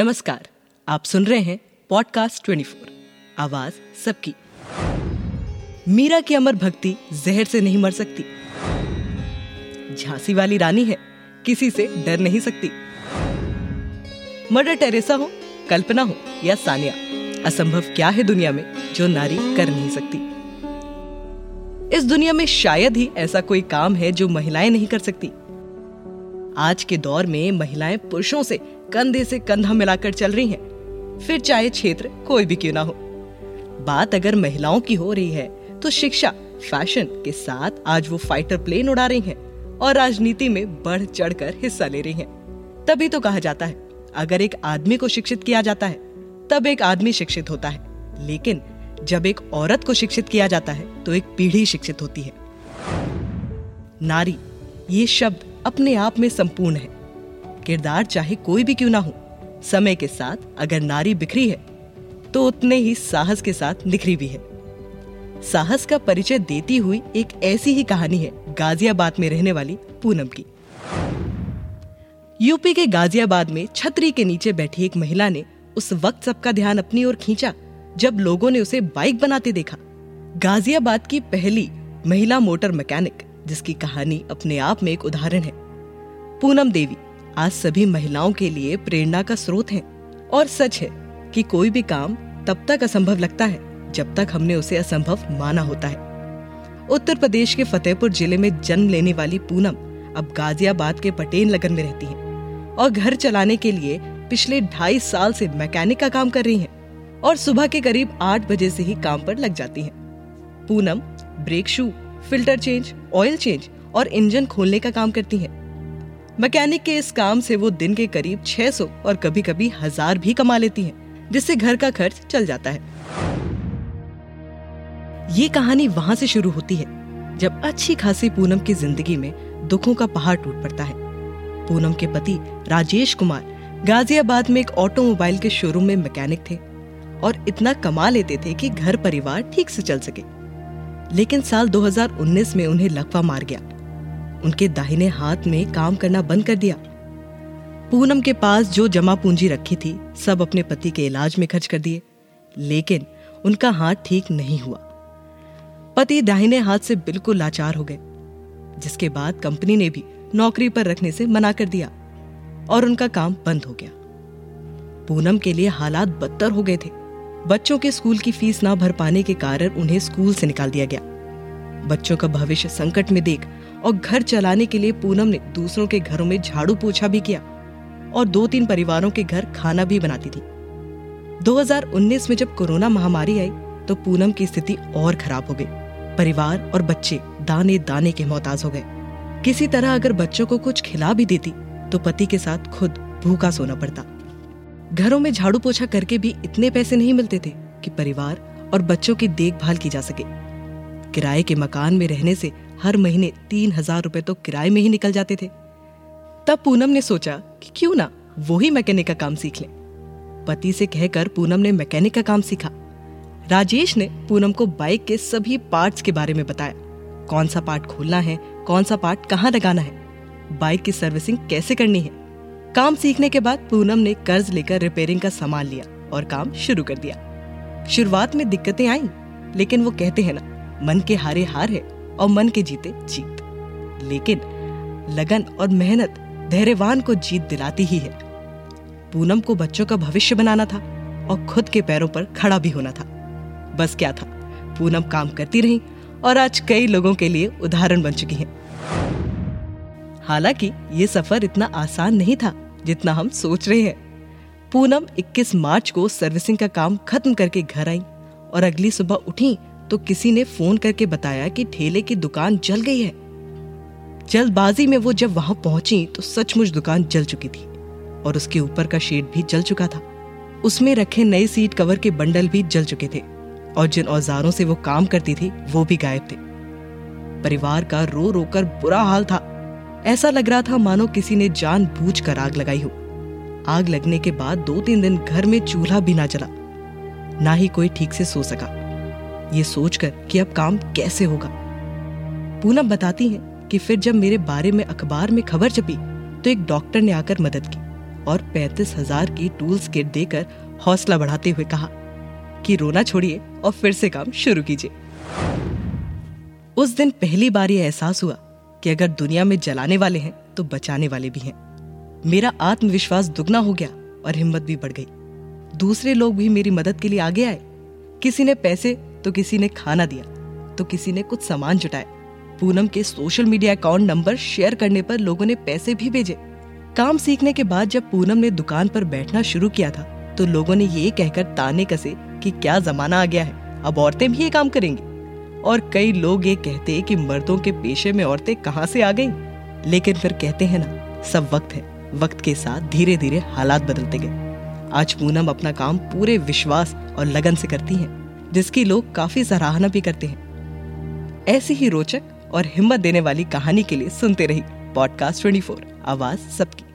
नमस्कार, आप सुन रहे हैं पॉडकास्ट 24 आवाज़ सबकी। मीरा की अमर भक्ति जहर से नहीं मर सकती। झांसी वाली रानी है, किसी से डर नहीं सकती। मर्डर टेरेसा हो, कल्पना हो या सानिया, असंभव क्या है दुनिया में जो नारी कर नहीं सकती? इस दुनिया में शायद ही ऐसा कोई काम है जो महिलाएँ नहीं कर सकती। आज के दौर में महिलाएँ पुरुषों से कंधे से कंधा मिलाकर चल रही हैं। फिर चाहे क्षेत्र कोई भी क्यों ना हो। बात अगर महिलाओं की हो रही है तो शिक्षा, फ़ैशन के साथ आज वो फाइटर प्लेन उड़ा रही हैं और राजनीति में बढ़ चढ़कर हिस्सा ले रही हैं। तभी तो कहा जाता है, अगर एक आदमी को शिक्षित किया जाता है, तब एक आदमी शिक्षित होता है। लेकिन जब एक औरत को शिक्षित किया जाता है तो एक पीढ़ी शिक्षित होती है। नारी, ये शब्द अपने आप में संपूर्ण है। किरदार चाहे कोई भी क्यों ना हो। समय के साथ अगर नारी बिखरी है तो उतने ही साहस के साथ निखरी भी है। साहस का परिचय देती हुई एक ऐसी ही कहानी है गाजियाबाद में रहने वाली पूनम की। यूपी के गाजियाबाद में छतरी के नीचे बैठी एक महिला ने उस वक्त सबका ध्यान अपनी ओर खींचा, जब लोगों ने उसे बाइक बनाते देखा। गाजियाबाद की पहली महिला मोटर मैकेनिक, जिसकी कहानी अपने आप में एक उदाहरण है। पूनम देवी आज सभी महिलाओं के लिए प्रेरणा का स्रोत है। और सच है कि कोई भी काम तब तक असंभव लगता है, जब तक हमने उसे असंभव माना होता है। उत्तर प्रदेश के फतेहपुर ज़िले में जन्म लेने वाली पूनम अब गाजियाबाद के पटेल लगन में रहती है और घर चलाने के लिए पिछले ढाई साल से मैकेनिक का काम कर रही है और सुबह के करीब आठ बजे से ही काम पर लग जाती है। Poonam brake shoe, filter change, oil change और इंजन खोलने का काम करती हैं। मैकेनिक के इस काम से वो दिन के करीब 600 और कभी कभी हज़ार भी कमा लेती हैं, जिससे घर का खर्च चल जाता है। ये कहानी वहाँ से शुरू होती है जब अच्छी खासी पूनम की ज़िंदगी में दुखों का पहाड़ टूट पड़ता है। पूनम के पति राजेश कुमार गाजियाबाद में एक ऑटोमोबाइल के शोरूम में मैकेनिक थे और इतना कमा लेते थे कि घर परिवार ठीक से चल सके। लेकिन साल 2019 में उन्हें लकवा मार गया। उनके दाहिने हाथ में काम करना बंद कर दिया। पूनम के पास जो जमा पूंजी रखी थी, सब अपने पति के इलाज में खर्च कर दिए। लेकिन उनका हाथ ठीक नहीं हुआ। पति दाहिने हाथ से बिल्कुल लाचार हो गए, जिसके बाद कंपनी ने भी नौकरी पर रखने से मना कर दिया और उनका काम बंद हो गया। पूनम के लिए हालात बदतर हो गए थे। बच्चों के स्कूल की फ़ीस ना भर पाने के कारण उन्हें स्कूल से निकाल दिया गया। बच्चों का भविष्य संकट में देख और घर चलाने के लिए पूनम ने दूसरों के घरों में झाड़ू पोछा भी किया और दो तीन परिवारों के घर खाना भी बनाती थी। 2019 में जब कोरोना महामारी आई तो पूनम की स्थिति और खराब हो गई। परिवार और बच्चे दाने दाने के मोहताज हो गए। किसी तरह अगर बच्चों को कुछ खिला भी देती तो पति के साथ खुद भूखा सोना पड़ता। घरों में झाड़ू पोछा करके भी इतने पैसे नहीं मिलते थे कि परिवार और बच्चों की देखभाल की जा सके। किराए के मकान में रहने से हर महीने तीन हज़ार रुपए तो किराए में ही निकल जाते थे। तब पूनम ने सोचा कि क्यों ना वो ही मैकेनिक का काम सीख ले। पति से कहकर पूनम ने मैकेनिक का काम सीखा। राजेश ने पूनम को बाइक के सभी पार्ट्स के बारे में बताया। कौन सा पार्ट खोलना है, कौन सा पार्ट कहाँ लगाना है, बाइक की सर्विसिंग कैसे करनी है। काम सीखने के बाद पूनम ने कर्ज लेकर रिपेयरिंग का सामान लिया और काम शुरू कर दिया। शुरुआत में दिक्कतें आई, लेकिन वो कहते हैं ना मन के हारे हार है और मन के जीते जीत। लेकिन लगन और मेहनत धैर्यवान को जीत दिलाती ही है। पूनम को बच्चों का भविष्य बनाना था और खुद के पैरों पर खड़ा भी होना था। बस क्या था, पूनम काम करती रही और आज कई लोगों के लिए उदाहरण बन चुकी है। हालाँकि ये सफ़र इतना आसान नहीं था जितना हम सोच रहे हैं। पूनम 21 मार्च को सर्विसिंग का काम खत्म करके घर आई और अगली सुबह उठी तो किसी ने फ़ोन करके बताया कि ठेले की दुकान जल गई है। जल्दबाजी में वो जब वहाँ पहुँची तो सचमुच दुकान जल चुकी थी और उसके ऊपर का शेड भी जल चुका था। उसमें रखे नए सीट कवर के बंडल भी जल चुके थे और जिन औजारों से वो काम करती थी, वो भी गायब थे। परिवार का रो रो कर बुरा हाल था। ऐसा लग रहा था मानो किसी ने जान बूझ कर आग लगाई हो। आग लगने के बाद दो तीन दिन घर में चूल्हा भी ना चला ना ही कोई ठीक से सो सका। ये सोचकर कि अब काम कैसे होगा। पूनम बताती हैं कि फिर जब मेरे बारे में अखबार में खबर छपी तो एक डॉक्टर ने आकर मदद की और पैंतीस हज़ार की टूल्स किट देकर हौसला बढ़ाते हुए कहा कि रोना छोड़िए और फिर से काम शुरू कीजिए। उस दिन पहली बार यह एहसास हुआ कि अगर दुनिया में जलाने वाले हैं तो बचाने वाले भी हैं। मेरा आत्मविश्वास दुगना हो गया और हिम्मत भी बढ़ गई। दूसरे लोग भी मेरी मदद के लिए आगे आए। किसी ने पैसे तो किसी ने खाना दिया तो किसी ने कुछ सामान जुटाया। पूनम के social media account number share करने पर लोगों ने पैसे भी भेजे। काम सीखने के बाद जब पूनम ने दुकान पर बैठना शुरू किया था तो लोगों ने ये कहकर ताने कसे कि क्या जमाना आ गया है अब औरतें भी ये काम करेंगी। और कई लोग ये कहते कि मर्दों के पेशे में औरतें कहाँ से आ गईं? लेकिन फिर कहते हैं ना सब वक्त है वक्त के साथ धीरे धीरे हालात बदलते गए। आज पूनम अपना काम पूरे विश्वास और लगन से करती हैं, जिसकी लोग काफ़ी सराहना भी करते हैं। ऐसी ही रोचक और हिम्मत देने वाली कहानी के लिए सुनते रहिए पॉडकास्ट 24 आवाज़ सबकी।